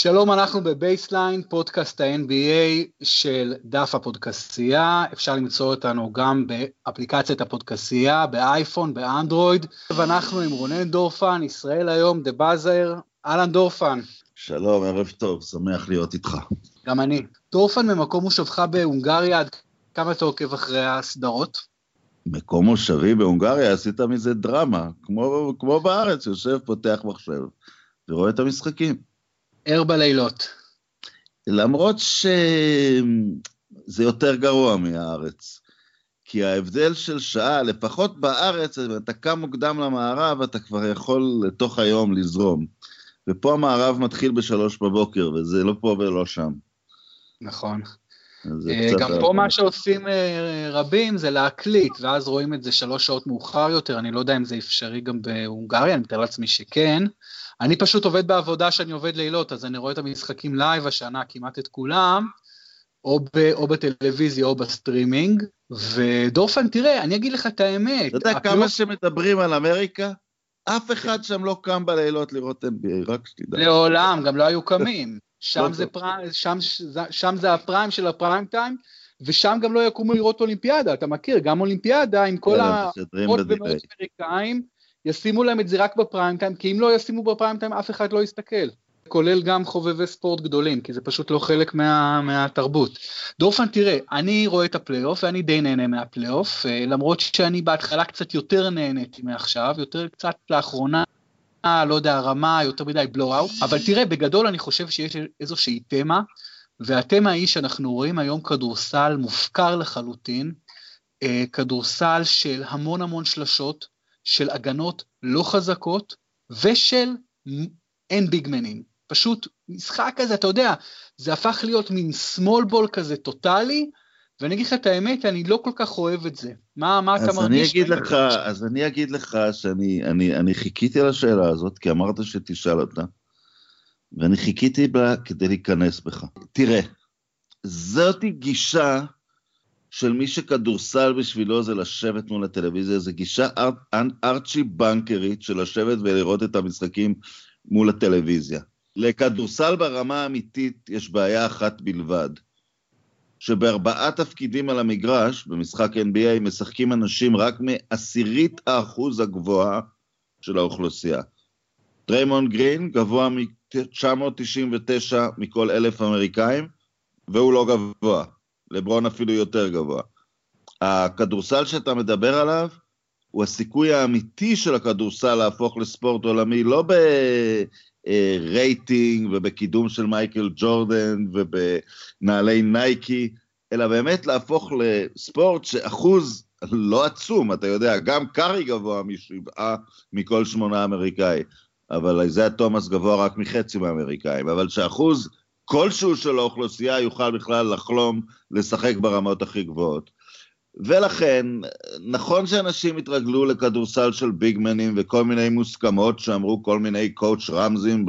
שלום, אנחנו בבייסליין, פודקאסט ה-NBA של דף הפודקסייה. אפשר למצוא אותנו גם באפליקציית הפודקסייה, באייפון, באנדרואיד. ואנחנו עם רונן דורפן, ישראל היום, The Buzzer. אהלן דורפן. שלום, ערב טוב, שמח להיות איתך. גם אני. דורפן ממקום מושבך בהונגריה, עד כמה אתה עוקב אחרי הסדרות? מקום מושבי בהונגריה, עשית מזה דרמה, כמו, כמו בארץ, יושב, פותח מחשב ורואה את המשחקים. ער בלילות. למרות שזה יותר גרוע מהארץ. כי ההבדל של שעה, לפחות בארץ, אתה קם מוקדם למערב, אתה כבר יכול לתוך היום לזרום. ופה המערב מתחיל בשלוש בבוקר, וזה לא פה ולא שם. נכון. גם פה מה שעושים אה, רבים זה להקליט, ואז רואים את זה שלוש שעות מאוחר יותר, אני לא יודע אם זה אפשרי גם בהונגריה, אני מתאר לעצמי שכן. אני פשוט עובד בעבודה שאני עובד לילות, אז אני רואה את המשחקים live השנה, כמעט את כולם, או, ב, או בטלוויזיה או בסטרימינג, ודורפן, תראה, אני אגיד לך את האמת. אתה יודע כמה שמדברים על אמריקה? אף אחד שם לא קם בלילות לראות NBA, רק שתדע. לעולם, גם לא היו קמים. שם זה, prime, שם, שם זה ה prime של ה prime time, ושם גם לא יקומו לראות אולימפיאדה, אתה מכיר, גם אולימפיאדה עם כל העוד ומאות אמריקאים, ישימו להם את זה רק ב prime time, כי אם לא ישימו ב prime time אף אחד לא יסתכל. כולל גם חובבי ספורט גדולים, כי זה פשוט לא חלק מה, מהתרבות. דורפן, תראה, אני רואה את הפלייאוף ואני די נהנה מהפלייאוף, אה, למרות שאני בהתחלה קצת יותר נהניתי מעכשיו, יותר קצת לאחרונה, לא יודע, הרמה יותר מדי blowout, אבל תראה, בגדול אני חושב שיש איזושהי תמה, והתמה היא שאנחנו רואים היום כדורסל מופקר לחלוטין, אה, כדורסל של המון המון שלשות, של הגנות לא חזקות ושל אין ביגמנים. פשוט משחק כזה, אתה יודע, זה הפך להיות מין small ball כזה טוטאלי, ואני אגיד לך את האמת, אני לא כל כך אוהב את זה. מה, מה אתה מרגיש? אני לך, אז אני אגיד לך שאני אני, אני חיכיתי לשאלה הזאת, כי אמרת שתשאל אותה, ואני חיכיתי בה כדי להיכנס בך. תראה, זאתי גישה של מי שכדורסל בשבילו זה לשבת מול הטלוויזיה, זה גישה אר, ארצ'י בנקרית של לשבת ולראות את המשחקים מול הטלוויזיה. לכדורסל ברמה האמיתית יש בעיה אחת בלבד, שבארבעה תפקידים על המגרש, במשחק NBA, משחקים אנשים רק מעשירית האחוז הגבוהה של האוכלוסייה. דריימונד גרין גבוה מ-999 מכל אלף אמריקאים, והוא לא גבוה. לברון אפילו יותר גבוה. הכדורסל שאתה מדבר עליו, הוא הסיכוי האמיתי של הכדורסל להפוך לספורט עולמי, לא ברייטינג ובקידום של מייקל ג'ורדן ובנעלי נייקי, אלא באמת להפוך לספורט שאחוז לא עצום, אתה יודע, גם קארי גבוה משבעה מכל שמונה אמריקאי, אבל איזיה תומאס גבוה רק מחצי מהאמריקאים, אבל שאחוז כלשהו של האוכלוסייה יוכל בכלל לחלום לשחק ברמות הכי גבוהות. ולכן, נכון שאנשים התרגלו לכדורסל של ביגמנים וכל מיני מוסכמות שאמרו כל מיני קואוצ' רמזים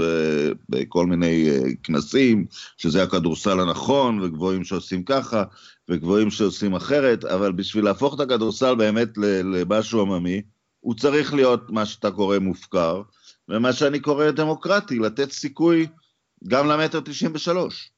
בכל מיני אה, כנסים, שזה הכדורסל הנכון, וגבוהים שעושים ככה, וגבוהים שעושים אחרת, אבל בשביל להפוך את הכדורסל באמת למשהו עממי, הוא צריך להיות מה שאתה קורא מופקר, ומה שאני קורא דמוקרטי, לתת סיכוי גם למטר תשעים ושלוש.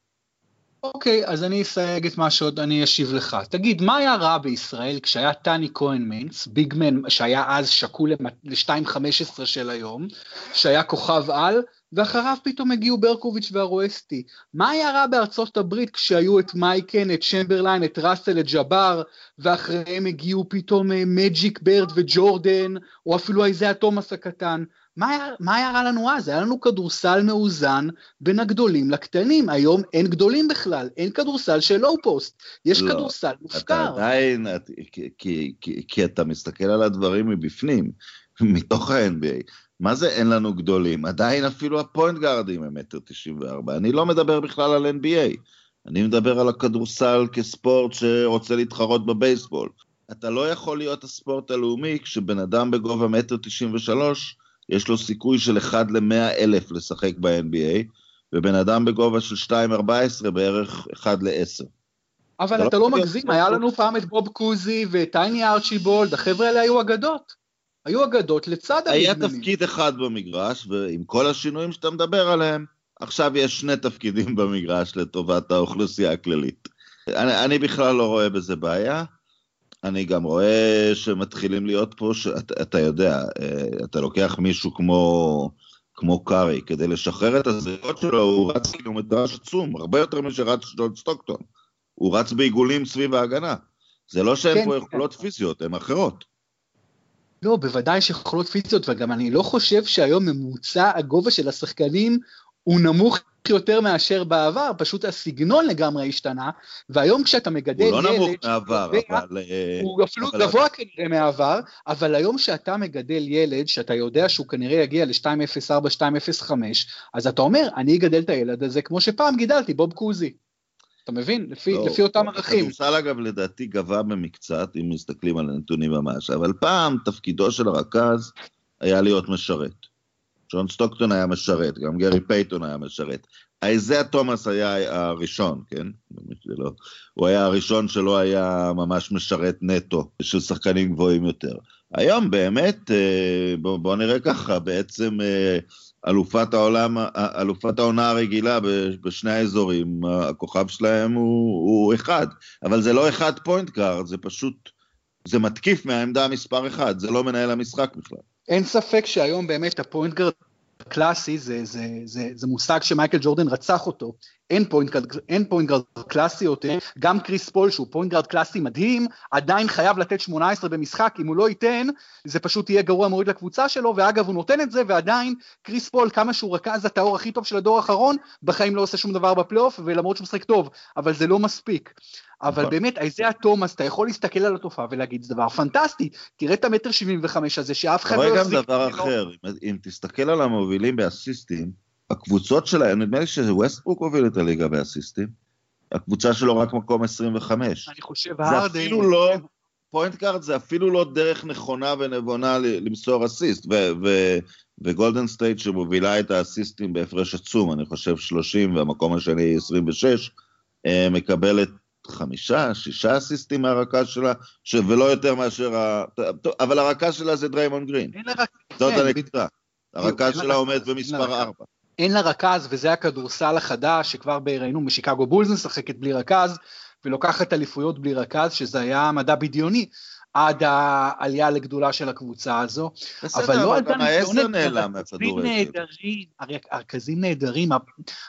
אוקיי, אז אני אסייג את מה שעוד אני אשיב לך. תגיד, מה היה רע בישראל כשהיה תני כהן מינץ, big man, שהיה אז שקול ל-2.15 של היום, שהיה כוכב על, ואחריו פתאום הגיעו ברקוביץ' וארואסטי. מה היה רע בארצות הברית כשהיו את מייקן, את צ'מברליין, את ראסל, את ג'אבר, ואחריהם הגיעו פתאום אה, מג'יק ברד וג'ורדן, או אפילו איזיה תומאס הקטן? מה היה, מה היה רע לנו אז? היה לנו כדורסל מאוזן בין הגדולים לקטנים, היום אין גדולים בכלל, אין כדורסל של low post, יש לא, כדורסל מופקר. אתה עדיין, את, כי, כי, כי, כי אתה מסתכל על הדברים מבפנים, מתוך ה-NBA. מה זה אין לנו גדולים? עדיין אפילו הפוינט גארדים הם מטר תשעים וארבע. אני לא מדבר בכלל על NBA, אני מדבר על הכדורסל כספורט שרוצה להתחרות בבייסבול. אתה לא יכול להיות הספורט הלאומי כשבן אדם בגובה מטר תשעים ושלוש, יש לו סיכוי של 1 ל-100 אלף לשחק ב-NBA, ובן אדם בגובה של 2.14 בערך 1 ל-10. אבל אתה לא, לא מגזים, היה לנו פעם את בוב קוזי וטייני ארצ'יבולד, החבר'ה האלה היו אגדות. היו אגדות לצד היה תפקיד אחד במגרש, ועם כל השינויים שאתה מדבר עליהם, עכשיו יש שני תפקידים במגרש לטובת האוכלוסייה הכללית. אני, אני בכלל לא רואה בזה בעיה. אני גם רואה שמתחילים להיות פה, שאתה אתה יודע, אה, אתה לוקח מישהו כמו, כמו קארי, כדי לשחרר את הזהות שלו, הוא רץ קילומטראז' עצום, הרבה יותר משרץ ג'ון סטוקטון. הוא רץ בעיגולים סביב ההגנה. זה לא שאין כן, פה כן. יכולות כן. פיזיות, הן אחרות. לא, בוודאי שיכולות פיזיות, וגם אני לא חושב שהיום ממוצע הגובה של השחקנים הוא נמוך יותר מאשר בעבר, פשוט הסגנון לגמרי השתנה, והיום כשאתה מגדל ילד... הוא לא נמוך מהעבר, אבל... אה, הוא אפילו אבל... גבוה כנראה מהעבר, אבל היום כשאתה מגדל ילד, שאתה יודע שהוא כנראה יגיע ל-204, 205, אז אתה אומר, אני אגדל את הילד הזה כמו שפעם גידלתי, בוב קוזי. אתה מבין? לפי, לא, לפי אותם ערכים. הכדורסל אגב לדעתי גבה במקצת, אם מסתכלים על הנתונים ממש, אבל פעם תפקידו של הרכז היה להיות משרת. ג'ון סטוקטון היה משרת, גם גרי פייטון היה משרת. איזאה תומאס היה הראשון, כן? לא. הוא היה הראשון שלא היה ממש משרת נטו, של שחקנים גבוהים יותר. היום באמת, אה, בואו בוא נראה ככה, בעצם אה, אלופת העולם, אלופת העונה הרגילה בשני האזורים, הכוכב שלהם הוא, הוא אחד, אבל זה לא אחד point guard, זה פשוט, זה מתקיף מהעמדה מספר אחד, זה לא מנהל המשחק בכלל. אין ספק שהיום באמת ה point guard קלאסי זה, זה, זה, זה מושג שמייקל ג'ורדן רצח אותו. אין point guard קלאסי יותר, גם קריס פול שהוא point guard קלאסי מדהים, עדיין חייב לתת 18 במשחק, אם הוא לא ייתן, זה פשוט יהיה גרוע מוריד לקבוצה שלו, ואגב הוא נותן את זה, ועדיין קריס פול, כמה שהוא רכז הטהור הכי טוב של הדור האחרון, בחיים לא עושה שום דבר בפלייאוף, ולמרות שהוא משחק טוב, אבל זה לא מספיק. אבל נכון. באמת, איזיה תומאס, אתה יכול להסתכל על התופעה ולהגיד, זה דבר פנטסטי, תראה את המטר 75 הזה, שאף אחד לא יחזיק... רואה גם דבר אחר, אם תסתכל על המובילים באסיסטים, הקבוצות שלהם, נדמה לי שווסטברוק הוביל את הליגה באסיסטים, הקבוצה שלו רק מקום 25. אני חושב הרדן... זה אפילו לא, point guard זה אפילו לא דרך נכונה ונבונה למסור אסיסט, וגולדן סטייט שמובילה את האסיסטים בהפרש עצום, אני חושב 30 והמקום השני 26, אה, מקבלת חמישה, שישה אסיסטים מהרכז שלה, ש... ולא יותר מאשר ה... טוב, אבל הרכז שלה זה דריימון גרין. אין לה רכז. זאת כן, הנקודה. הרכז שלה עומד במספר ארבע. אין לה רכז, וזה הכדורסל החדש, שכבר ראינו משיקגו בולס משחקת בלי רכז, ולוקחת אליפויות בלי רכז, שזה היה מדע בדיוני. עד העלייה לגדולה של הקבוצה הזו. בסדר, אבל לא גם העשר נעלם מהכדורגל. נהדרים, הרכזים נהדרים,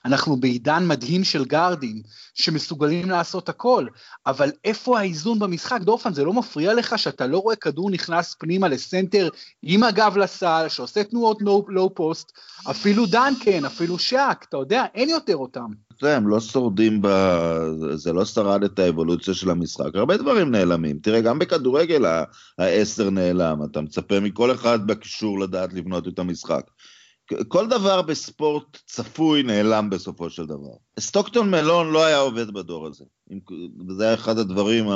אנחנו בעידן מדהים של גארדים, שמסוגלים לעשות הכל, אבל איפה האיזון במשחק? דורפן, זה לא מפריע לך שאתה לא רואה כדור נכנס פנימה לסנטר עם הגב לסל, שעושה תנועות לואו פוסט, אפילו דנקן, אפילו שאק, אתה יודע, אין יותר אותם. זה, הם לא שורדים ב... זה לא שרד את האבולוציה של המשחק. הרבה דברים נעלמים. תראה, גם בכדורגל העשר נעלם, אתה מצפה מכל אחד בקישור לדעת לבנות את המשחק. כל דבר בספורט צפוי נעלם בסופו של דבר. סטוקטון מלון לא היה עובד בדור הזה. זה היה אחד הדברים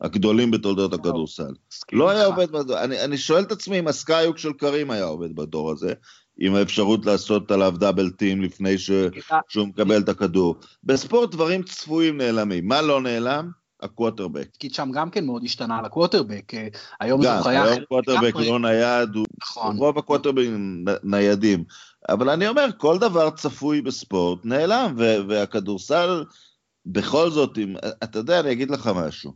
הגדולים בתולדות הכדורסל. לא היה עובד בדור, אני, אני שואל את עצמי אם הסקאיוק של קרים היה עובד בדור הזה, עם האפשרות לעשות עליו דאבל טים לפני ש... שהוא מקבל את הכדור. בספורט דברים צפויים נעלמים. מה לא נעלם? הקווטרבק. כי שם גם כן מאוד השתנה על הקווטרבק. היום גם, זוכיה... היום קווטרבק לא נייד, נכון. רוב הקווטרבקים ניידים. אבל אני אומר, כל דבר צפוי בספורט נעלם, והכדורסל, בכל זאת, אם, אתה יודע, אני אגיד לך משהו.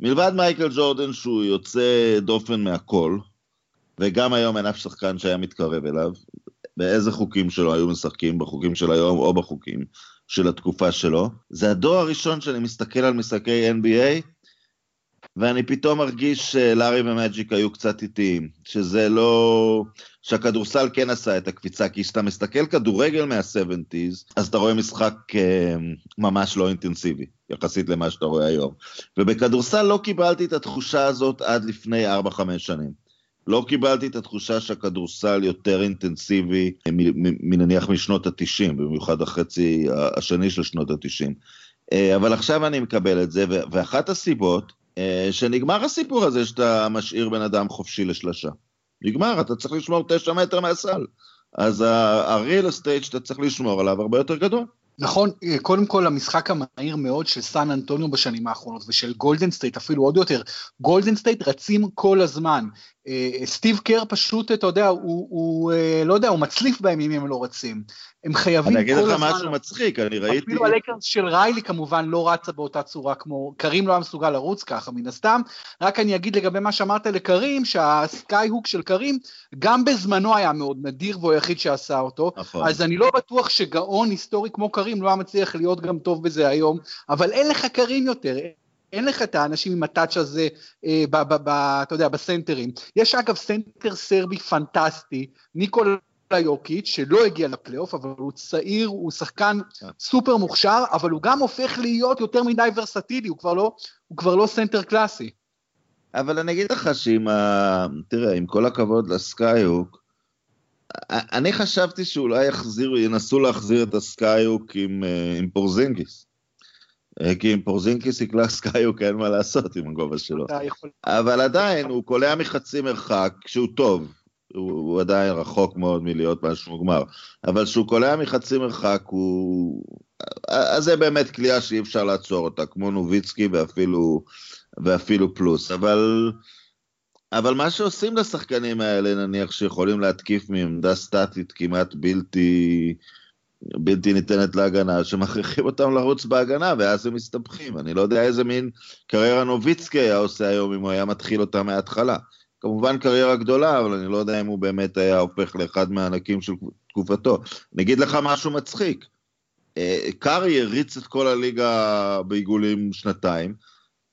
מלבד מייקל ג'ורדן שהוא יוצא דופן מהכל, וגם היום אין אף שחקן שהיה מתקרב אליו, באיזה חוקים שלו היו משחקים, בחוקים של היום או בחוקים של התקופה שלו. זה הדור הראשון שאני מסתכל על משחקי NBA, ואני פתאום מרגיש שלארי ומג'יק היו קצת איטיים, שזה לא... שהכדורסל כן עשה את הקפיצה, כי כשאתה מסתכל כדורגל מה-70's, אז אתה רואה משחק אה, ממש לא אינטנסיבי, יחסית למה שאתה רואה היום. ובכדורסל לא קיבלתי את התחושה הזאת עד לפני 4-5 שנים. לא קיבלתי את התחושה שהכדורסל יותר אינטנסיבי מנניח משנות התשעים, במיוחד החצי השני של שנות התשעים. אה, אבל עכשיו אני מקבל את זה, ואחת הסיבות, אה, שנגמר הסיפור הזה שאתה משאיר בן אדם חופשי לשלושה. נגמר, אתה צריך לשמור תשע מטר מהסל. אז ה-real estate שאתה צריך לשמור עליו הרבה יותר גדול. נכון, אה, קודם כל המשחק המהיר מאוד של סן אנטוניו בשנים האחרונות ושל גולדן סטייט אפילו עוד יותר, גולדן סטייט רצים כל הזמן, אה, סטיב קר פשוט, אתה יודע, הוא, הוא אה, לא יודע, הוא מצליף בהם אם הם לא רצים. הם חייבים כל הזמן... אני אגיד לך משהו מצחיק, אני ראיתי... אפילו הלייקרס של ריילי כמובן לא רצה באותה צורה כמו... קרים לא היה מסוגל לרוץ ככה מן הסתם. רק אני אגיד לגבי מה שאמרת לקרים, שה sky hook של קרים, גם בזמנו היה מאוד נדיר והוא היחיד שעשה אותו. נכון. אז אני לא בטוח שגאון היסטורי כמו קרים לא היה מצליח להיות גם טוב בזה היום, אבל אין לך קרים יותר. אין לך את האנשים עם ה touch הזה, אה, ב, ב, ב, אתה יודע, בסנטרים. יש אגב סנטר סרבי פנטסטי, ניקולה יוקיץ', שלא הגיע לפלייאוף, אבל הוא צעיר, הוא שחקן כן. סופר מוכשר, אבל הוא גם הופך להיות יותר מדי ורסטילי, הוא כבר לא, הוא כבר לא סנטר קלאסי. אבל אני אגיד לך שעם ה... תראה, עם כל הכבוד ל sky hook, אני חשבתי שאולי יחזירו, ינסו להחזיר את ה sky hook עם, אה, עם פורזינגיס. אה, כי אם פורזינגיס יקלע sky hook אין מה לעשות עם הגובה שלו. אבל עדיין הוא קולע מחצי מרחק, שהוא טוב, הוא, הוא עדיין רחוק מאוד מלהיות משהו מוגמר, אבל כשהוא קולע מחצי מרחק הוא... אז זה באמת קליעה שאי אפשר לעצור אותה, כמו נוביצקי ואפילו, ואפילו פלוס, אבל... אבל מה שעושים לשחקנים האלה, נניח שיכולים להתקיף מעמדה סטטית כמעט בלתי, בלתי ניתנת להגנה, שמכריחים אותם לרוץ בהגנה, ואז הם מסתבכים. אני לא יודע איזה מין קריירה נוביצקי היה עושה היום אם הוא היה מתחיל אותה מההתחלה. כמובן קריירה גדולה, אבל אני לא יודע אם הוא באמת היה הופך לאחד מהענקים של תקופתו. אני אגיד לך משהו מצחיק. אה, קארי הריץ את כל הליגה בעיגולים שנתיים,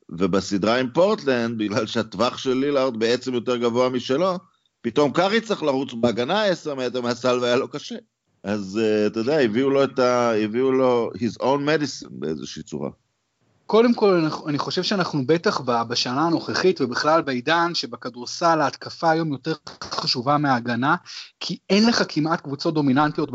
ובסדרה עם פורטלנד, בגלל שהטווח של לילארד בעצם יותר גבוה משלו, פתאום קארי צריך לרוץ בהגנה 10 מטר מהסל והיה לו קשה. אז uh, אתה יודע, הביאו לו את ה... הביאו לו his own medicine באיזושהי צורה. קודם כל, אני חושב שאנחנו בטח בשנה הנוכחית ובכלל בעידן שבכדורסל ההתקפה היום יותר חשובה מההגנה, כי אין לך כמעט קבוצות דומיננטיות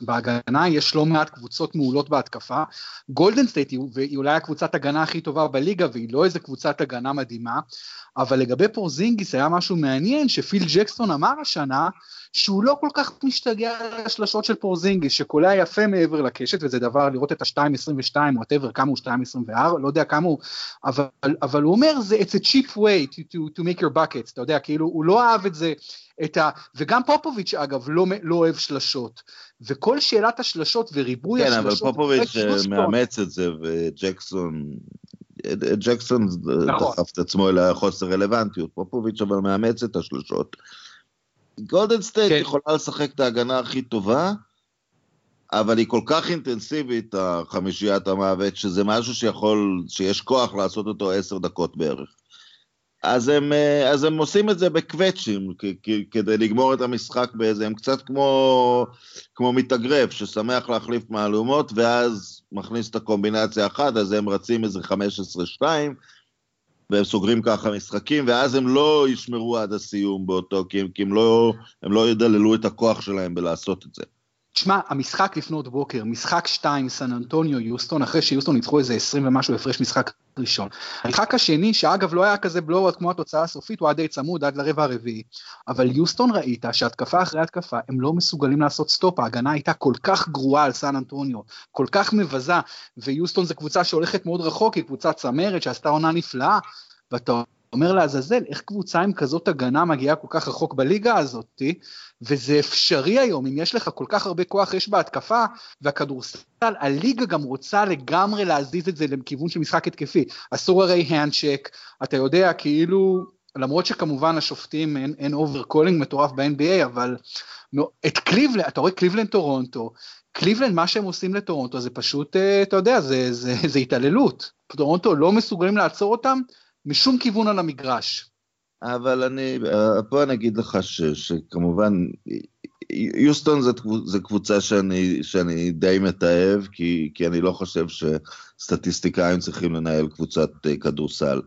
בהגנה, יש לא מעט קבוצות מעולות בהתקפה. גולדן סטייט היא אולי הקבוצת הגנה הכי טובה בליגה והיא לא איזה קבוצת הגנה מדהימה, אבל לגבי פורזינגיס היה משהו מעניין שפיל ג'קסון אמר השנה, שהוא לא כל כך משתגע על השלשות של פורזינגיס, שקולע יפה מעבר לקשת, וזה דבר לראות את ה-2.22, whatever, כמה הוא 2.24, לא יודע כמה הוא, אבל, אבל הוא אומר, זה it's a cheap way to, to, to make your buckets, אתה יודע, כאילו, הוא לא אהב את זה, את ה... וגם פופוביץ' אגב לא, לא אוהב שלשות, וכל שאלת השלשות וריבוי כן, השלשות... כן, אבל פופוביץ' מאמץ את זה, וג'קסון... ג'קסון נכון. דחף את עצמו אל החוסר רלוונטיות, פופוביץ' אבל מאמץ את השלשות. גולדן סטייט כן. יכולה לשחק את ההגנה הכי טובה, אבל היא כל כך אינטנסיבית, החמישיית המוות, שזה משהו שיכול, שיש כוח לעשות אותו עשר דקות בערך. אז הם, אז הם עושים את זה בקווצ'ים, כדי לגמור את המשחק באיזה, הם קצת כמו, כמו מתאגרף, ששמח להחליף מהלומות, ואז מכניס את הקומבינציה אחת, אז הם רצים איזה 15-2, והם סוגרים ככה משחקים, ואז הם לא ישמרו עד הסיום באותו, כי, כי הם, לא, הם לא ידללו את הכוח שלהם בלעשות את זה. תשמע, המשחק לפנות בוקר, משחק 2, סן אנטוניו, יוסטון, אחרי שיוסטון ניצחו איזה 20 ומשהו הפרש משחק ראשון. המשחק השני, שאגב לא היה כזה blowout כמו התוצאה הסופית, הוא היה די צמוד עד לרבע הרביעי, אבל יוסטון ראית שהתקפה אחרי התקפה, הם לא מסוגלים לעשות stop, ההגנה הייתה כל כך גרועה על סן אנטוניו, כל כך מבזה, ויוסטון זו קבוצה שהולכת מאוד רחוק, היא קבוצה צמרת שעשתה עונה נפלאה, ואתה אומר לעזאזל, איך קבוצה עם כזאת הגנה מגיעה כל כך רחוק בליגה הזאתי, וזה אפשרי היום, אם יש לך כל כך הרבה כוח אש בהתקפה, והכדורסל, הליגה גם רוצה לגמרי להזיז את זה לכיוון של משחק התקפי. אסור הרי hand check, אתה יודע, כאילו, למרות שכמובן השופטים אין, אין overcalling מטורף ב-NBA, אבל את קליבלנד, אתה רואה קליבלנד טורונטו, קליבלנד, מה שהם עושים לטורונטו זה פשוט, אה, אתה יודע, זה, זה, זה התעללות. טורונטו לא מסוגלים לעצור אותם משום כיוון על המגרש. אבל אני, פה אני אגיד לך ש, שכמובן, יוסטון זה קבוצה שאני, שאני די מתעב, כי, כי אני לא חושב שסטטיסטיקאים צריכים לנהל קבוצת אה, כדורסל.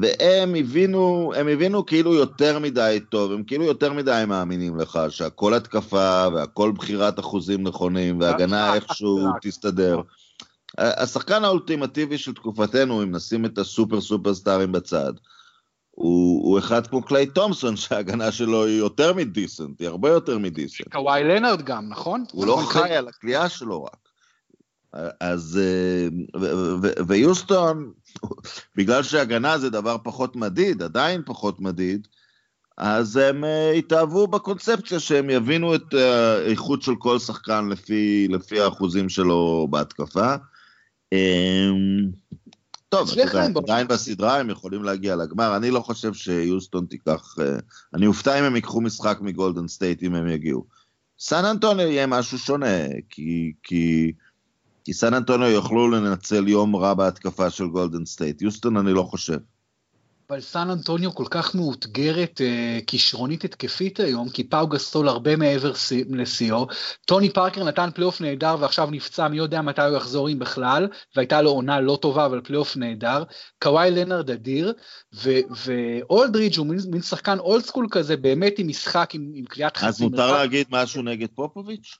והם הבינו, הם הבינו כאילו יותר מדי טוב, הם כאילו יותר מדי מאמינים לך שהכל התקפה והכל בחירת אחוזים נכונים והגנה איכשהו תסתדר. השחקן האולטימטיבי של תקופתנו, אם נשים את הסופר סופר סטארים בצד, הוא, הוא אחד כמו קליי תומסון, שההגנה שלו היא יותר מדיסנט, היא הרבה יותר מדיסנט. קוואי לנארד גם, נכון? הוא לא חי על הקליעה שלו רק. אז, ויוסטון, בגלל שהגנה זה דבר פחות מדיד, עדיין פחות מדיד, אז הם התאהבו בקונספציה שהם יבינו את האיכות של כל שחקן לפי, לפי האחוזים שלו בהתקפה. טוב, אתה יודע, עדיין בסדרה הם יכולים להגיע לגמר, אני לא חושב שיוסטון תיקח, אה, אני אופתע אם הם ייקחו משחק מגולדן סטייט אם הם יגיעו. סן אנטוניו יהיה משהו שונה, כי, כי, כי סן אנטוניו יוכלו לנצל יום רע בהתקפה של גולדן סטייט, יוסטון אני לא חושב. אבל סן אנטוניו כל כך מאותגרת אה, כישרונית התקפית היום, כי פאו גאסול הרבה מעבר לשיאו, טוני פארקר נתן פלייאוף נהדר ועכשיו נפצע, מי יודע מתי הוא יחזור אם בכלל, והייתה לו עונה לא טובה אבל פלייאוף נהדר, קוואי לנרד אדיר, ואולדרידג' הוא מין, מין שחקן old school כזה, באמת עם משחק, עם, עם קליעת חצי... אז מותר להגיד משהו נגד פופוביץ'?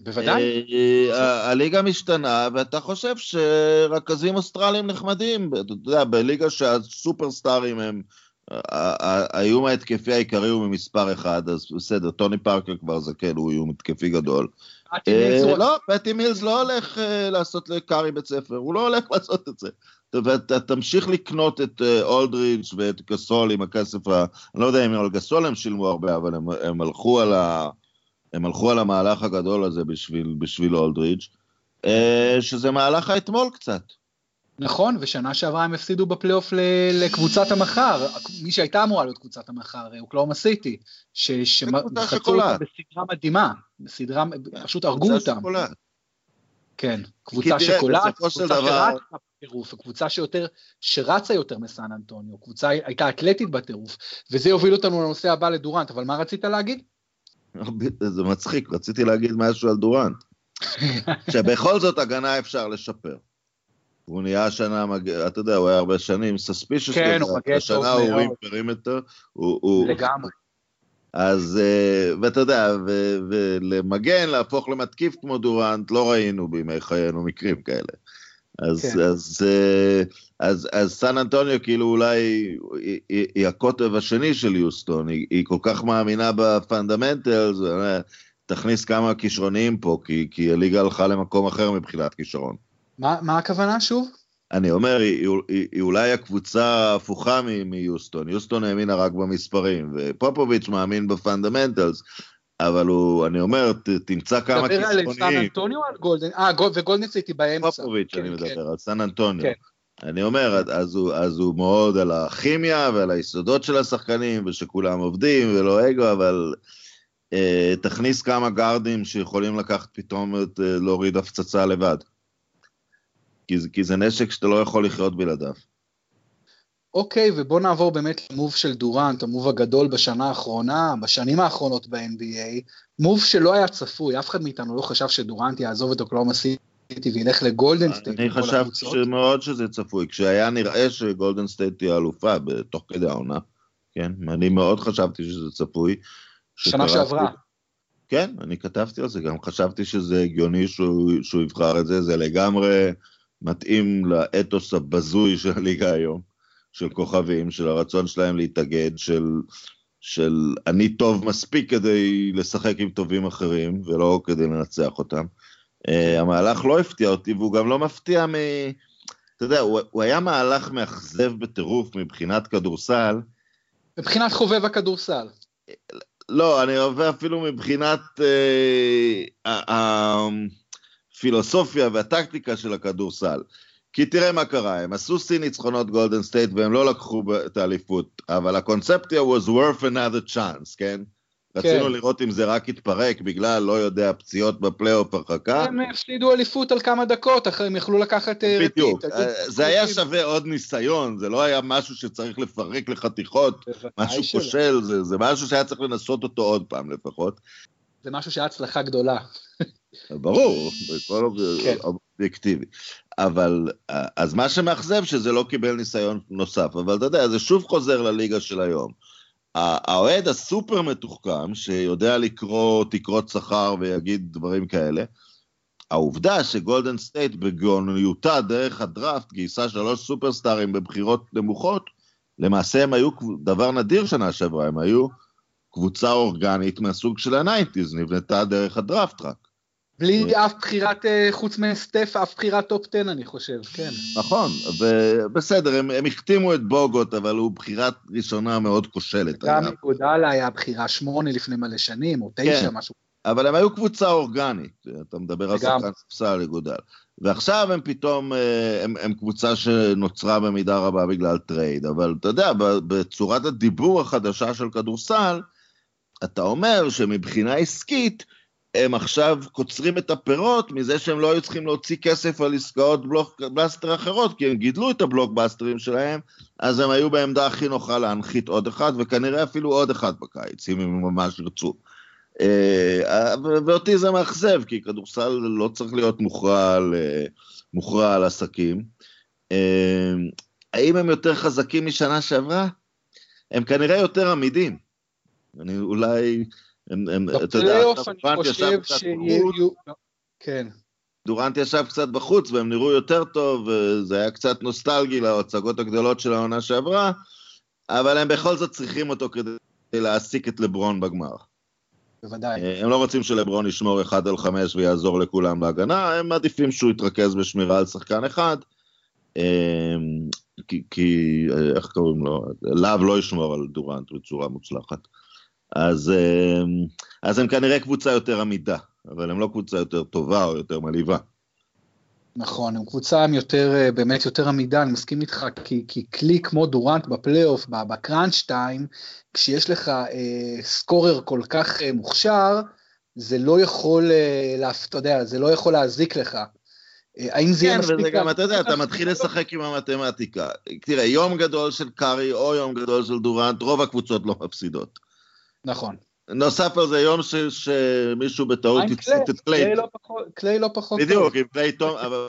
בוודאי. אה, הליגה משתנה, ואתה חושב שרכזים אוסטרליים נחמדים, אתה יודע, בליגה שהסופרסטארים הם, האיום ההתקפי העיקרי הוא ממספר אחד, אז בסדר, טוני פארקר כבר זה כן, הוא איום התקפי גדול. אה, לא, פטי מילס לא הולך אה, לעשות לקארי בית ספר, הוא לא הולך לעשות את זה. ואתה תמשיך לקנות את אולדריץ' ואת גסול עם הכסף, אני לא יודע אם על גסול הם שילמו הרבה, אבל הם הלכו על ה... הם הלכו על המהלך הגדול הזה בשביל, בשביל אולדרידג', אה, שזה מהלך האתמול קצת. נכון, ושנה שעברה הם הפסידו בפלייאוף לקבוצת המחר, מי שהייתה אמורה להיות קבוצת המחר, אוקלאומה סיטי, שחצו אותה בסדרה מדהימה, בסדרה, פשוט הרגו אותם. כן, קבוצה שקולעת, קבוצה שרצה בטירוף, קבוצה שיותר, שרצה יותר מסן אנטוניו, קבוצה הייתה אתלטית בטירוף, וזה יוביל אותנו לנושא הבא לדורנט, אבל מה רצית להגיד? זה מצחיק, רציתי להגיד משהו על דורנט. שבכל זאת הגנה אפשר לשפר. הוא נהיה השנה, אתה יודע, הוא היה הרבה שנים סספישוס, כן, הוא מגן. השנה הוא רים פרימטר. לגמרי. אז, אה, ואתה יודע, ולמגן, להפוך למתקיף כמו דורנט, לא ראינו בימי חיינו מקרים כאלה. אז, כן. אז, אה, אז, אז סן אנטוניו כאילו אולי היא, היא, היא הקוטב השני של יוסטון, היא, היא כל כך מאמינה ב fundamentals, תכניס כמה כישרוניים פה, כי, כי הליגה הלכה למקום אחר מבחינת כישרון. מה, מה הכוונה שוב? אני אומר, היא, היא, היא אולי הקבוצה הפוכה מיוסטון, יוסטון האמינה רק במספרים, ופופוביץ' מאמין ב fundamentals, אבל הוא, אני אומר, תמצא כמה כישרוניים. מדבר על סן אנטוניו או על גולדן? אה, וגולדן סטייט באמצע. פופוביץ', כן, אני מדבר, כן. על סן אנטוניו. כן. אני אומר, אז הוא, אז הוא מאוד על הכימיה ועל היסודות של השחקנים, ושכולם עובדים ולא אגו, אבל אה, תכניס כמה גארדים שיכולים לקחת פתאום את, אה, להוריד הפצצה לבד. כי, כי זה נשק שאתה לא יכול לחיות בלעדיו. אוקיי, ובוא נעבור באמת ל move של דורנט, ה move הגדול בשנה האחרונה, בשנים האחרונות ב-NBA, move שלא היה צפוי, אף אחד מאיתנו לא חשב שדורנט יעזוב את אוקלהומה סיטי וילך לגולדן סטייט. אני חשבתי מאוד שזה צפוי, כשהיה נראה שגולדן סטייט תהיה אלופה בתוך כדי העונה, כן, אני מאוד חשבתי שזה צפוי. שנה שעברה. כן, אני כתבתי על זה, גם חשבתי שזה הגיוני שהוא, שהוא יבחר את זה, זה לגמרי מתאים לאתוס הבזוי של הליגה היום. של כוכבים, של הרצון שלהם להתאגד, של, של אני טוב מספיק כדי לשחק עם טובים אחרים, ולא כדי לנצח אותם. Uh, המהלך לא הפתיע אותי, והוא גם לא מפתיע מ... אתה יודע, הוא, הוא היה מהלך מאכזב בטירוף מבחינת כדורסל. מבחינת חובב הכדורסל. לא, אני עובר אפילו מבחינת uh, הפילוסופיה והטקטיקה של הכדורסל. כי תראה מה קרה, הם עשו שיא ניצחונות גולדן סטייט והם לא לקחו את האליפות, אבל הקונספציה was worth another chance, כן? כן. רצינו לראות אם זה רק יתפרק בגלל, לא יודע, פציעות בפלייאוף הרחקה. הם הפסידו אליפות על כמה דקות, אחרי הם יכלו לקחת אה, בדיוק. אה, זה היה שווה עוד ניסיון, זה לא היה משהו שצריך לפרק לחתיכות, משהו כושל, זה, זה משהו שהיה צריך לנסות אותו עוד פעם לפחות. זה משהו שהיה הצלחה גדולה. ברור, כן. אובייקטיבי. אבל, אז מה שמאכזב שזה לא קיבל ניסיון נוסף, אבל אתה יודע, זה שוב חוזר לליגה של היום. האוהד הסופר מתוחכם, שיודע לקרוא תקרות שכר ויגיד דברים כאלה, העובדה שגולדן סטייט בגאוניותה דרך הדראפט גייסה שלוש סופרסטארים בבחירות נמוכות, למעשה הם היו דבר נדיר שנה שעברה, הם היו קבוצה אורגנית מהסוג של ה nineties, נבנתה דרך הדראפט רק. בלי אף בחירת, אה, חוץ מסטף, אף בחירת טופ 10 אני חושב, כן. נכון, ובסדר, הם, הם החתימו את בוגוט, אבל הוא בחירת ראשונה מאוד כושלת. גם איגודלה היה בחירה שמונה לפני מלא שנים, או תשע, כן. משהו. אבל הם היו קבוצה אורגנית, אתה מדבר על שחקן ספסל לגודל. ועכשיו הם פתאום, אה, הם, הם קבוצה שנוצרה במידה רבה בגלל טרייד, אבל אתה יודע, בצורת הדיבור החדשה של כדורסל, אתה אומר שמבחינה עסקית, הם עכשיו קוצרים את הפירות מזה שהם לא היו צריכים להוציא כסף על עסקאות בלוקבאסטר אחרות, כי הם גידלו את הבלוקבאסטרים שלהם, אז הם היו בעמדה הכי נוחה להנחית עוד אחד, וכנראה אפילו עוד אחד בקיץ, אם הם ממש ירצו. אה, ואותי זה מאכזב, כי כדורסל לא צריך להיות מוכרע על, מוכרע על עסקים. אה, האם הם יותר חזקים משנה שעברה? הם כנראה יותר עמידים. אני אולי... הם, הם, אתה יודע, דורנט ישב קצת בחוץ. כן. דורנט ישב קצת בחוץ והם נראו יותר טוב, וזה היה קצת נוסטלגי להצגות הגדולות של העונה שעברה, אבל הם בכל זאת צריכים אותו כדי להעסיק את לברון בגמר. בוודאי. אה, הם לא רוצים שלברון ישמור אחד על חמש ויעזור לכולם בהגנה, הם מעדיפים שהוא יתרכז בשמירה על שחקן אחד, אה, כי, כי אה, איך קוראים לו? להב לא ישמור על דורנט בצורה מוצלחת. אז, אז הם כנראה קבוצה יותר עמידה, אבל הם לא קבוצה יותר טובה או יותר מלהיבה. נכון, הם קבוצה עם יותר, באמת יותר עמידה, אני מסכים איתך, כי, כי כלי כמו דורנט בפלייאוף, בקראנץ' טיים, כשיש לך אה, סקורר כל כך אה, מוכשר, זה לא יכול, אה, אתה יודע, זה לא יכול להזיק לך. אה, האם זה כן, יהיה מספיק... כן, וזה גם, אתה יודע, אתה מתחיל לשחק עם המתמטיקה. תראה, יום גדול של קארי או יום גדול של דורנט, רוב הקבוצות לא מפסידות. נכון. נוסף על זה יום ש, שמישהו בטעות הצית את קליי. לא קליי לא פחות טוב. בדיוק, עם קליי טוב, אבל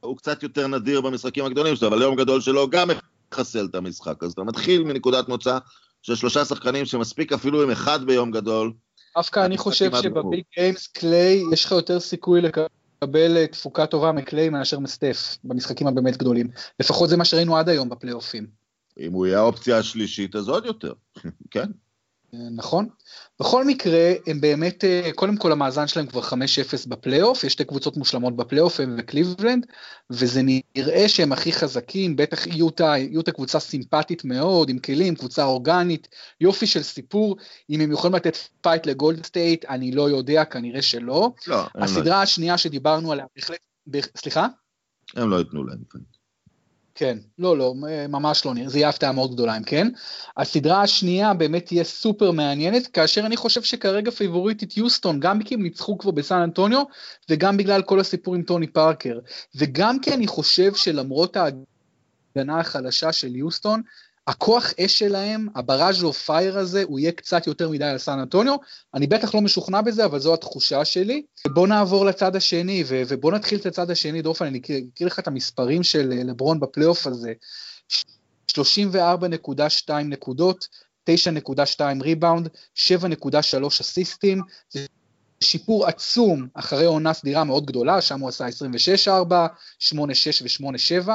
הוא קצת יותר נדיר במשחקים הגדולים שלו, אבל יום גדול שלו גם מחסל את המשחק. אז אתה מתחיל מנקודת מוצא של שלושה שחקנים שמספיק אפילו עם אחד ביום גדול. דווקא אני חושב שבביג גיימס קליי, יש לך יותר סיכוי לקבל אה, תפוקה טובה מקליי מאשר מסטף, במשחקים הבאמת גדולים. לפחות זה מה שראינו עד היום בפלייאופים. אם הוא יהיה האופציה השלישית, אז עוד יותר, כן. נכון. בכל מקרה, הם באמת, אה, קודם כל המאזן שלהם כבר 5-0 בפלייאוף, יש שתי קבוצות מושלמות בפלייאוף, הם וקליבלנד, וזה נראה שהם הכי חזקים, בטח יוטה, יוטה קבוצה סימפטית מאוד, עם כלים, קבוצה אורגנית, יופי של סיפור, אם הם יכולים לתת פייט לגולדן סטייט, אני לא יודע, כנראה שלא. לא. הסדרה לא. השנייה שדיברנו עליה, בהחלט, סליחה? הם לא ייתנו להם פייט. כן, לא, לא, ממש לא נראה, זה יהיה הפתעה מאוד גדולה אם כן. הסדרה השנייה באמת תהיה סופר מעניינת, כאשר אני חושב שכרגע פייבוריטית יוסטון, גם כי הם ניצחו כבר בסן אנטוניו, וגם בגלל כל הסיפור עם טוני פארקר. וגם כי אני חושב שלמרות ההגנה החלשה של יוסטון, הכוח אש שלהם, ה barrage of fire הזה, הוא יהיה קצת יותר מדי על סן אנטוניו. אני בטח לא משוכנע בזה, אבל זו התחושה שלי. בוא נעבור לצד השני, ו- ובוא נתחיל את הצד השני. דורפן, אני אקריא לך את המספרים של אה, לברון בפלייאוף הזה. 34.2 נקודות, 9.2 ריבאונד, 7.3 אסיסטים. שיפור עצום אחרי עונה סדירה מאוד גדולה, שם הוא עשה 26-4, 8-6 ו-8-7.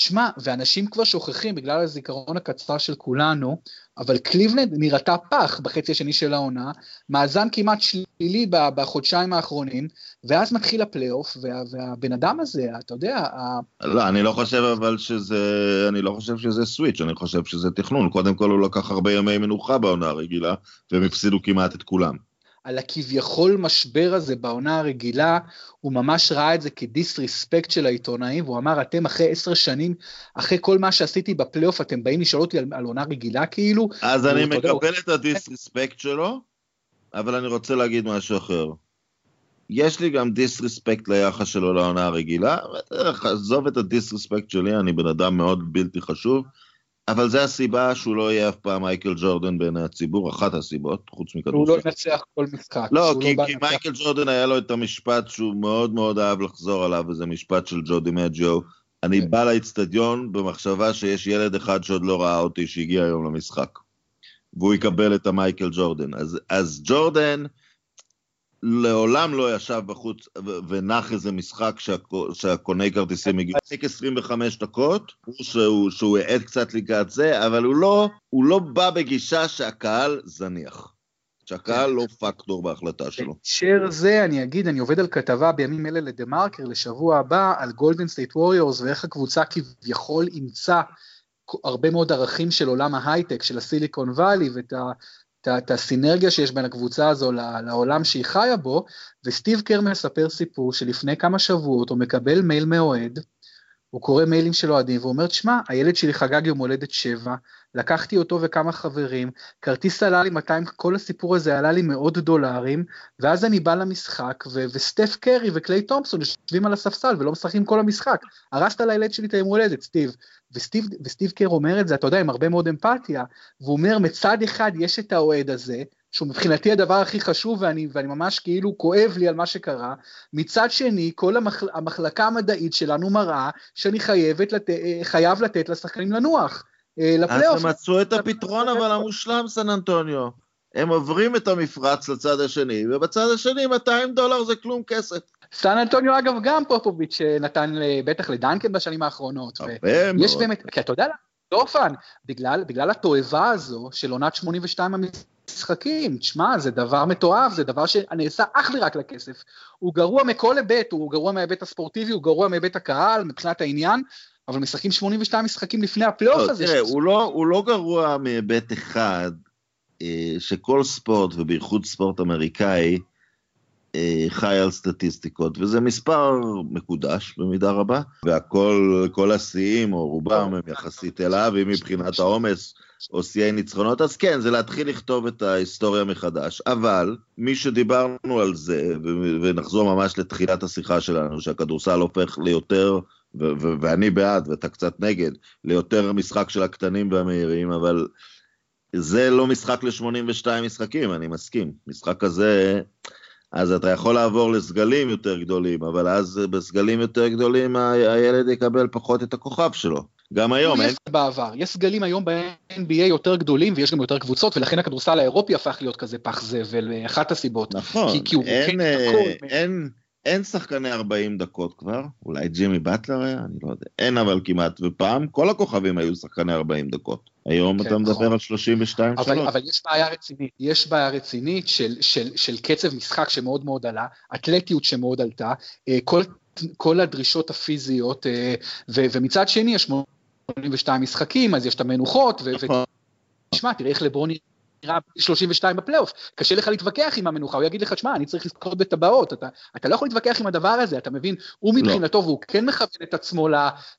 שמע, ואנשים כבר שוכחים בגלל הזיכרון הקצר של כולנו, אבל קליבלנד נראתה פח בחצי השני של העונה, מאזן כמעט שלילי בחודשיים האחרונים, ואז מתחיל הפלייאוף, וה, והבן אדם הזה, אתה יודע... לא, אני לא חושב אבל שזה, אני לא חושב שזה switch, אני חושב שזה תכנון. קודם כל הוא לקח הרבה ימי מנוחה בעונה הרגילה, והם הפסידו כמעט את כולם. על הכביכול משבר הזה בעונה הרגילה, הוא ממש ראה את זה כ disrespect של העיתונאים, והוא אמר, אתם אחרי עשר שנים, אחרי כל מה שעשיתי בפלייאוף, אתם באים לשאול אותי על, על עונה רגילה כאילו? אז אני מקבל יודע, את הדיסריספקט שלו, אבל אני רוצה להגיד משהו אחר. יש לי גם דיסריספקט ליחס שלו לעונה הרגילה, עזוב את הדיסריספקט שלי, אני בן אדם מאוד בלתי חשוב. אבל זה הסיבה שהוא לא יהיה אף פעם מייקל ג'ורדן בעיני הציבור, אחת הסיבות, חוץ מכדורסל. הוא לא ינצח כל משחק. לא, כי, לא כי מייקל ג'ורדן היה לו את המשפט שהוא מאוד מאוד אהב לחזור עליו, וזה משפט של ג'ודי מג'יו. אני כן. בא לאצטדיון במחשבה שיש ילד אחד שעוד לא ראה אותי שהגיע היום למשחק. והוא יקבל את המייקל ג'ורדן. אז, אז ג'ורדן, לעולם לא ישב בחוץ ונח איזה משחק שהקוני כרטיסים הגיעו. רק 25 דקות, שהוא, שהוא העד קצת לקראת זה, אבל הוא לא, הוא לא בא בגישה שהקהל זניח. שהקהל לא פקטור בהחלטה שלו. בהקשר זה אני אגיד, אני עובד על כתבה בימים אלה לדה מרקר לשבוע הבא על גולדן סטייט ווריורס ואיך הקבוצה כביכול אימצה הרבה מאוד ערכים של עולם ההייטק, של הסיליקון וואלי ואת. את הסינרגיה שיש בין הקבוצה הזו לעולם שהיא חיה בו, וסטיב קר מספר סיפור שלפני כמה שבועות הוא מקבל מייל מאוהד, הוא קורא מיילים של אוהדים ואומר, תשמע, הילד שלי חגג יום הולדת שבע, לקחתי אותו וכמה חברים, כרטיס עלה לי 200, כל הסיפור הזה עלה לי מאות דולרים, ואז אני בא למשחק, ו- וסטף קרי וקליי תומפסון יושבים על הספסל ולא משחקים כל המשחק. הרסת לילד שלי את היום הולדת, סטיב. וסטיב, וסטיב קר אומר את זה, אתה יודע, עם הרבה מאוד אמפתיה, והוא אומר, מצד אחד יש את האוהד הזה, שהוא מבחינתי הדבר הכי חשוב ואני, ואני ממש כאילו כואב לי על מה שקרה, מצד שני כל המחל, המחלקה המדעית שלנו מראה שאני חייבת לת, חייב לתת לשחקנים לנוח. אה, לפלייאוף. אז הם מצאו את הפתרון אבל המושלם סן אנטוניו. הם עוברים את המפרץ לצד השני, ובצד השני 200 דולר זה כלום כסף. סן אנטוניו אגב גם פופוביץ' אה, נתן בטח לדנקן בשנים האחרונות. הרבה מאוד. יש באמת, כי אתה יודע, דורפן, בגלל, בגלל התועבה הזו של עונת 82 משחקים, תשמע, זה דבר מתועב, זה דבר שנעשה אך ורק לכסף. הוא גרוע מכל היבט, הוא גרוע מההיבט הספורטיבי, הוא גרוע מהיבט הקהל, מבחינת העניין, אבל משחקים 82 משחקים לפני הפלייאוף לא, הזה. תראה, הוא לא, הוא לא גרוע מהיבט אחד, אה, שכל ספורט, ובייחוד ספורט אמריקאי, אה, חי על סטטיסטיקות, וזה מספר מקודש במידה רבה, והכל, כל השיאים, או רובם, הם יחסית אליו, אם מבחינת העומס, או שיאי ניצחונות, אז כן, זה להתחיל לכתוב את ההיסטוריה מחדש. אבל, מי שדיברנו על זה, ונחזור ממש לתחילת השיחה שלנו, שהכדורסל הופך ליותר, ואני בעד, ואתה קצת נגד, ליותר משחק של הקטנים והמהירים, אבל זה לא משחק ל-82 משחקים, אני מסכים. משחק כזה... אז אתה יכול לעבור לסגלים יותר גדולים, אבל אז בסגלים יותר גדולים הילד יקבל פחות את הכוכב שלו. גם היום אין... בעבר, יש סגלים היום ב-NBA יותר גדולים ויש גם יותר קבוצות, ולכן הכדורסל האירופי הפך להיות כזה פח זבל, אחת הסיבות. נכון, כי, כי הוא אין, אין, אין, אין שחקני 40 דקות כבר, אולי ג'ימי באטלר היה, אני לא יודע, אין אבל כמעט, ופעם כל הכוכבים היו שחקני 40 דקות. היום כן, אתה מדבר נכון. על 32 אבל, שלוש. אבל יש בעיה רצינית, יש בעיה רצינית של, של, של קצב משחק שמאוד מאוד עלה, אתלטיות שמאוד עלתה, אה, כל, כל הדרישות הפיזיות, אה, ו, ומצד שני יש 82 משחקים, אז יש את המנוחות, ו... נכון. תשמע, תראה איך נראה 32 בפלייאוף, קשה לך להתווכח עם המנוחה, הוא יגיד לך, שמע, אני צריך לזכות בטבעות, אתה, אתה לא יכול להתווכח עם הדבר הזה, אתה מבין? הוא לא. מבחינתו, לא. והוא כן מכוון את עצמו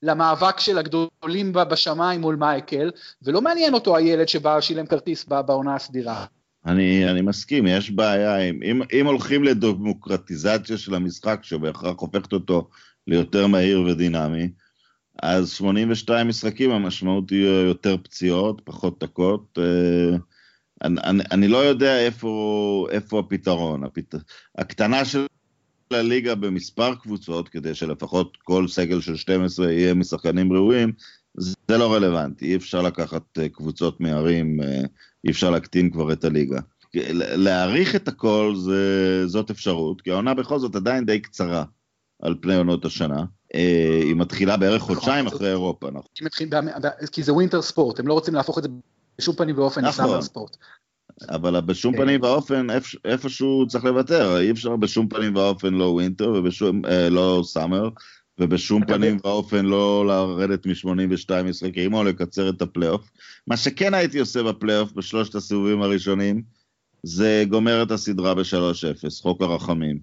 למאבק של הגדולים בשמיים מול מייקל, ולא מעניין אותו הילד שבא, שילם כרטיס בעונה הסדירה. אני, אני מסכים, יש בעיה, אם, אם, אם הולכים לדמוקרטיזציה של המשחק, שבהכרח הופכת אותו ליותר מהיר ודינמי, אז 82 משחקים המשמעות היא יותר פציעות, פחות דקות, אה, אני, אני, אני לא יודע איפה, איפה הפתרון. הפת... הקטנה של הליגה במספר קבוצות, כדי שלפחות כל סגל של 12 יהיה משחקנים ראויים, זה לא רלוונטי, אי אפשר לקחת אה, קבוצות מערים, אה, אי אפשר להקטין כבר את הליגה. להאריך את הכל זה, זאת אפשרות, כי העונה בכל זאת עדיין די קצרה על פני עונות השנה. אה, היא מתחילה בערך נכון. חודשיים אחרי אירופה, נכון? כי זה winter sport, הם לא רוצים להפוך את זה בשום פנים ואופן נכון. ל summer sport. אבל בשום כן. פנים ואופן איפשהו צריך לוותר, אי אפשר בשום פנים ואופן לא winter ובשום, אה, לא summer, ובשום פנים ואופן לא לרדת מ-82 משחקים או לקצר את הפלייאוף. מה שכן הייתי עושה בפלייאוף בשלושת הסיבובים הראשונים, זה גומר את הסדרה ב-3-0, חוק הרחמים.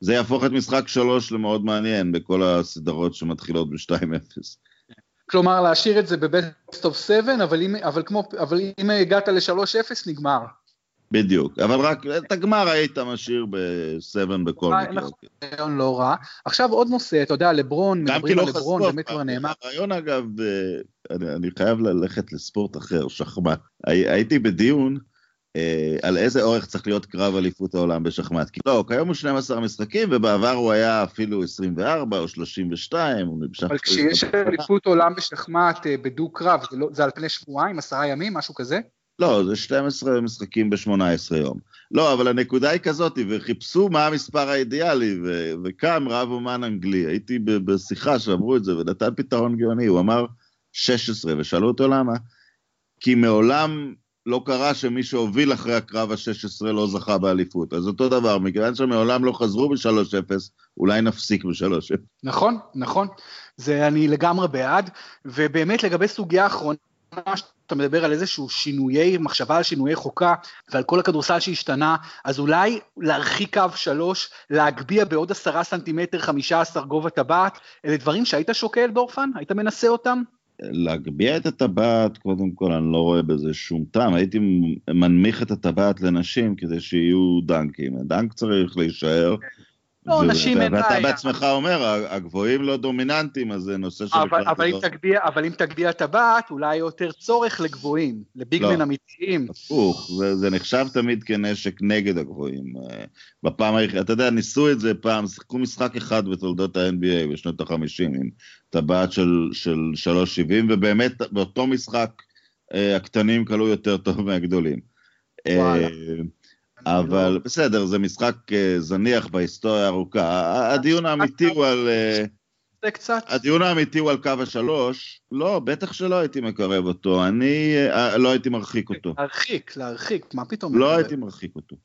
זה יהפוך את משחק 3 למאוד מעניין בכל הסדרות שמתחילות ב-2-0. כלומר, להשאיר את זה ב-best of 7, אבל אם, אבל כמו, אבל אם הגעת ל-3-0, נגמר. בדיוק, אבל רק את הגמר היית משאיר ב-7 בכל מקרה. נכון, רעיון לא רע. עכשיו עוד נושא, אתה יודע, לברון, מדברים על לברון, באמת כבר נאמר. הרעיון אגב, אה, אני, חייב ללכת לספורט אחר, שחמט. הייתי בדיון אה, על איזה אורך צריך להיות קרב אליפות העולם בשחמט. כי לא, כיום הוא 12 משחקים, ובעבר הוא היה אפילו 24 או 32, הוא נמשך... אבל כשיש אליפות עולם בשחמט אה, בדו-קרב, זה, לא, זה על פני שבועיים, עשרה ימים, משהו כזה? לא, זה 12 משחקים ב-18 יום. לא, אבל הנקודה היא כזאת, וחיפשו מה המספר האידיאלי, ו- וקם רב אומן אנגלי, הייתי בשיחה שאמרו את זה, ונתן פתרון גאוני, הוא אמר 16, ושאלו אותו למה, כי מעולם לא קרה שמי שהוביל אחרי הקרב ה-16 לא זכה באליפות. אז אותו דבר, מכיוון שמעולם לא חזרו ב-3-0, אולי נפסיק ב-3-0. נכון, נכון. זה אני לגמרי בעד, ובאמת לגבי סוגיה אחרונה שאתה מדבר על איזשהו שינויי, מחשבה על שינויי חוקה ועל כל הכדורסל שהשתנה, אז אולי להרחיק קו שלוש, להגביה בעוד עשרה סנטימטר, חמישה עשר גובה טבעת, אלה דברים שהיית שוקל דורפן? היית מנסה אותם? להגביה את הטבעת, קודם כל אני לא רואה בזה שום טעם, הייתי מנמיך את הטבעת לנשים כדי שיהיו דנקים, הדנק צריך להישאר. לא, נשים אין בעיה. ואתה בעצמך אומר, הגבוהים לא דומיננטיים, אז זה נושא של... אבל, אבל, אם תגביה, אבל אם תגביה טבעת, אולי יותר צורך לגבוהים, לביגמן לא, אמיתיים. הפוך, זה, זה נחשב תמיד כנשק נגד הגבוהים. אה, בפעם היחידה, אתה יודע, ניסו את זה פעם, שיחקו משחק אחד בתולדות ה-NBA בשנות ה-50, עם טבעת של, של 3.70, ובאמת באותו משחק אה, הקטנים כלו יותר טוב מהגדולים. וואלה. אה, אבל לא... בסדר, זה משחק uh, זניח בהיסטוריה הארוכה. הדיון האמיתי הוא על... אה, זה קצת. הדיון האמיתי הוא על קו השלוש. לא, בטח שלא הייתי מקרב אותו. אני אה, לא הייתי מרחיק אותו. להרחיק, להרחיק, מה פתאום? לא הייתי מרחיק אותו.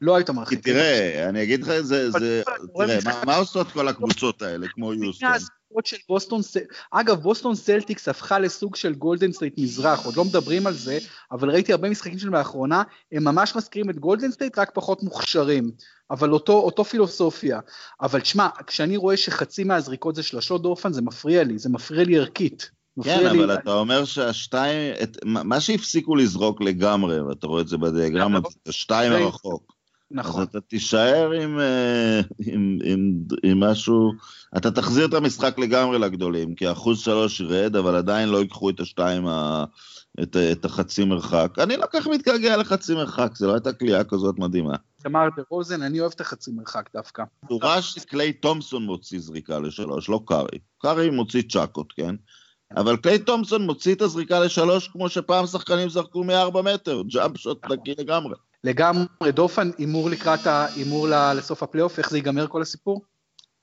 לא היית מרחיק. כי תראה, אני אגיד לך, זה, תראה, מה עושות כל הקבוצות האלה, כמו יוסטון? של בוסטון, אגב בוסטון סלטיקס הפכה לסוג של גולדן סטייט מזרח, עוד לא מדברים על זה, אבל ראיתי הרבה משחקים שלהם לאחרונה, הם ממש מזכירים את גולדן סטייט רק פחות מוכשרים, אבל אותו, אותו פילוסופיה. אבל תשמע, כשאני רואה שחצי מהזריקות זה שלשות דורפן, זה מפריע לי, זה מפריע לי ערכית. כן, אבל לי... אתה אומר שהשתיים, את, מה שהפסיקו לזרוק לגמרי, ואתה רואה את זה בדיאגרמה, השתיים הרחוק. נכון. אז אתה תישאר עם, אה, עם, עם, עם משהו, אתה תחזיר את המשחק לגמרי לגדולים, כי אחוז שלוש ירד, אבל עדיין לא ייקחו את השתיים, ה, את, את החצי מרחק. אני לא כך מתגעגע לחצי מרחק, זו לא הייתה קליעה כזאת מדהימה. דמאר דרוזן, אני אוהב את החצי מרחק דווקא. צורה שקליי תומפסון מוציא זריקה לשלוש, לא קארי. קארי מוציא צ'קות, כן? אבל קליי תומפסון מוציא את הזריקה לשלוש כמו שפעם שחקנים זרקו מ-4 מטר, jump shot נקי לגמרי. לגמרי, דורפן, הימור לקראת ההימור לסוף הפלייאוף, איך זה ייגמר כל הסיפור?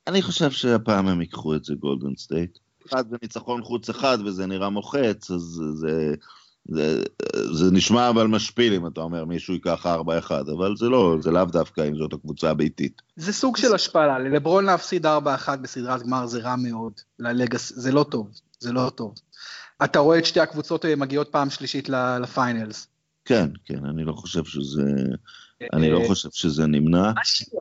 אני חושב שהפעם הם ייקחו את זה גולדן סטייט. אחד זה ניצחון חוץ אחד וזה נראה מוחץ, אז זה, זה, זה נשמע אבל משפיל אם אתה אומר מישהו ייקח 4-1, אבל זה לא, זה לאו דווקא אם זאת הקבוצה הביתית. זה סוג של השפלה, ללברון להפסיד 4-1 בסדרת גמר זה רע מאוד, ללגס, זה לא טוב, זה לא טוב. אתה רואה את שתי הקבוצות אה, מגיעות פעם שלישית לפיינלס. כן, כן, אני לא חושב שזה... אני לא חושב שזה נמנע.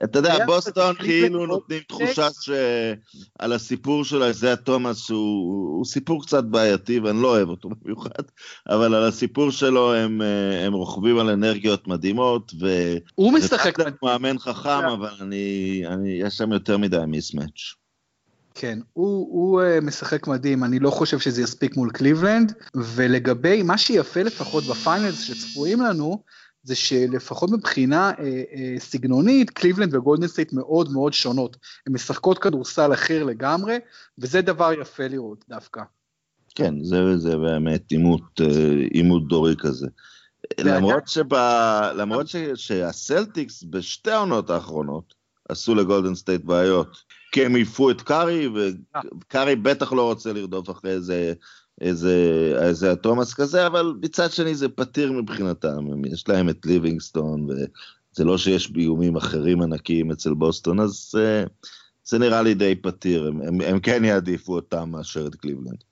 אתה יודע, בוסטון כאילו נותנים תחושה שעל הסיפור של איזיה תומאס, שהוא סיפור קצת בעייתי ואני לא אוהב אותו במיוחד, אבל על הסיפור שלו הם, הם רוכבים על אנרגיות מדהימות, ו... הוא משחק... הוא מאמן חכם, אבל אני, אני, יש שם יותר מדי mismatch. כן, הוא, הוא אה, משחק מדהים, אני לא חושב שזה יספיק מול קליבלנד, ולגבי מה שיפה לפחות ב finals שצפויים לנו, זה שלפחות מבחינה אה, אה, סגנונית, קליבלנד וגולדן סטייט מאוד מאוד שונות. הן משחקות כדורסל אחר לגמרי, וזה דבר יפה לראות דווקא. כן, זה, זה באמת עימות, אה, עימות דורי כזה. למרות, שבא, למרות ש, שהסלטיקס בשתי העונות האחרונות עשו לגולדן סטייט בעיות. כי הם העיפו את קארי, וקארי בטח לא רוצה לרדוף אחרי איזה, איזה, איזה תומאס כזה, אבל מצד שני זה פתיר מבחינתם, יש להם את ליבינגסטון, וזה לא שיש באיומים אחרים ענקיים אצל בוסטון, אז זה, זה נראה לי די פתיר, הם, הם, הם כן יעדיפו אותם מאשר את קליבלנד.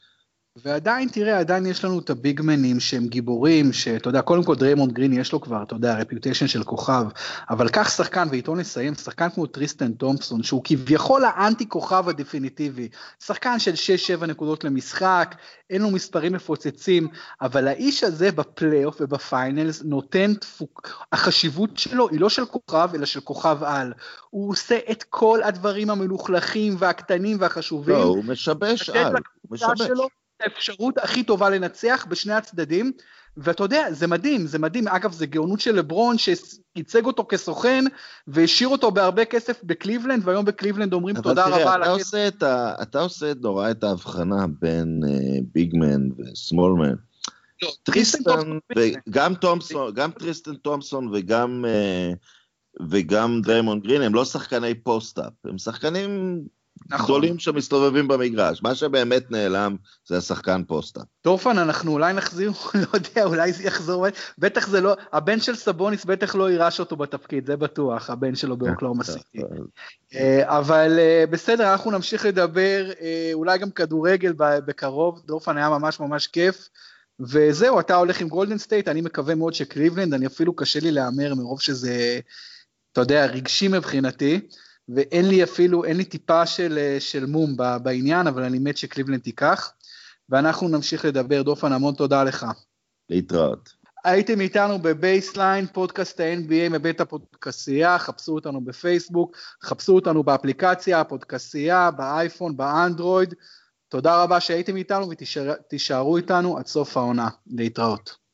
ועדיין, תראה, עדיין יש לנו את ה big man ים שהם גיבורים, שאתה יודע, קודם כל דריימונד גרין יש לו כבר, אתה יודע, reputation של כוכב, אבל קח שחקן, ואיתו נסיים, שחקן כמו טריסטן תומפסון, שהוא כביכול האנטי כוכב הדפיניטיבי, שחקן של 6-7 נקודות למשחק, אין לו מספרים מפוצצים, אבל האיש הזה בפלייאוף וב finals נותן תפוקה, החשיבות שלו היא לא של כוכב, אלא של כוכב על. הוא עושה את כל הדברים המלוכלכים והקטנים והחשובים. לא, הוא משבש על, הוא משבש. שלו, האפשרות הכי טובה לנצח בשני הצדדים, ואתה יודע, זה מדהים, זה מדהים, אגב, זה גאונות של לברון שייצג אותו כסוכן, והשאיר אותו בהרבה כסף בקליבלנד, והיום בקליבלנד אומרים תודה תראה, רבה על הכסף. אתה עושה נורא את ההבחנה בין uh, big man ו small man. לא, טריסטן, וגם תומפסון, גם טריסטן תומפסון וגם, uh, וגם דריימונד גרין, הם לא שחקני post-up, הם שחקנים נכון. גדולים שמסתובבים במגרש. מה שבאמת נעלם זה השחקן פוסטה. דורפן, אנחנו אולי נחזיר, לא יודע, אולי זה יחזור, בטח זה לא, הבן של סבוניס בטח לא יירש אותו בתפקיד, זה בטוח, הבן שלו באוקלהומה סיטי. אה, אבל אה, בסדר, אנחנו נמשיך לדבר, אה, אולי גם כדורגל בקרוב, דורפן היה ממש ממש כיף. וזהו, אתה הולך עם גולדן סטייט, אני מקווה מאוד שקליבלנד, אני אפילו קשה לי להמר מרוב שזה, אתה יודע, רגשי מבחינתי. ואין לי אפילו, אין לי טיפה של, אה, של מום בעניין, אבל אני מת שקליבלנד תיקח. ואנחנו נמשיך לדבר. דורפן, המון תודה לך. להתראות. הייתם איתנו בבייסליין, פודקאסט ה-NBA מבית הפודקסייה, חפשו אותנו בפייסבוק, חפשו אותנו באפליקציה, הפודקסייה, באייפון, באנדרואיד. תודה רבה שהייתם איתנו ותישארו איתנו עד סוף העונה. להתראות.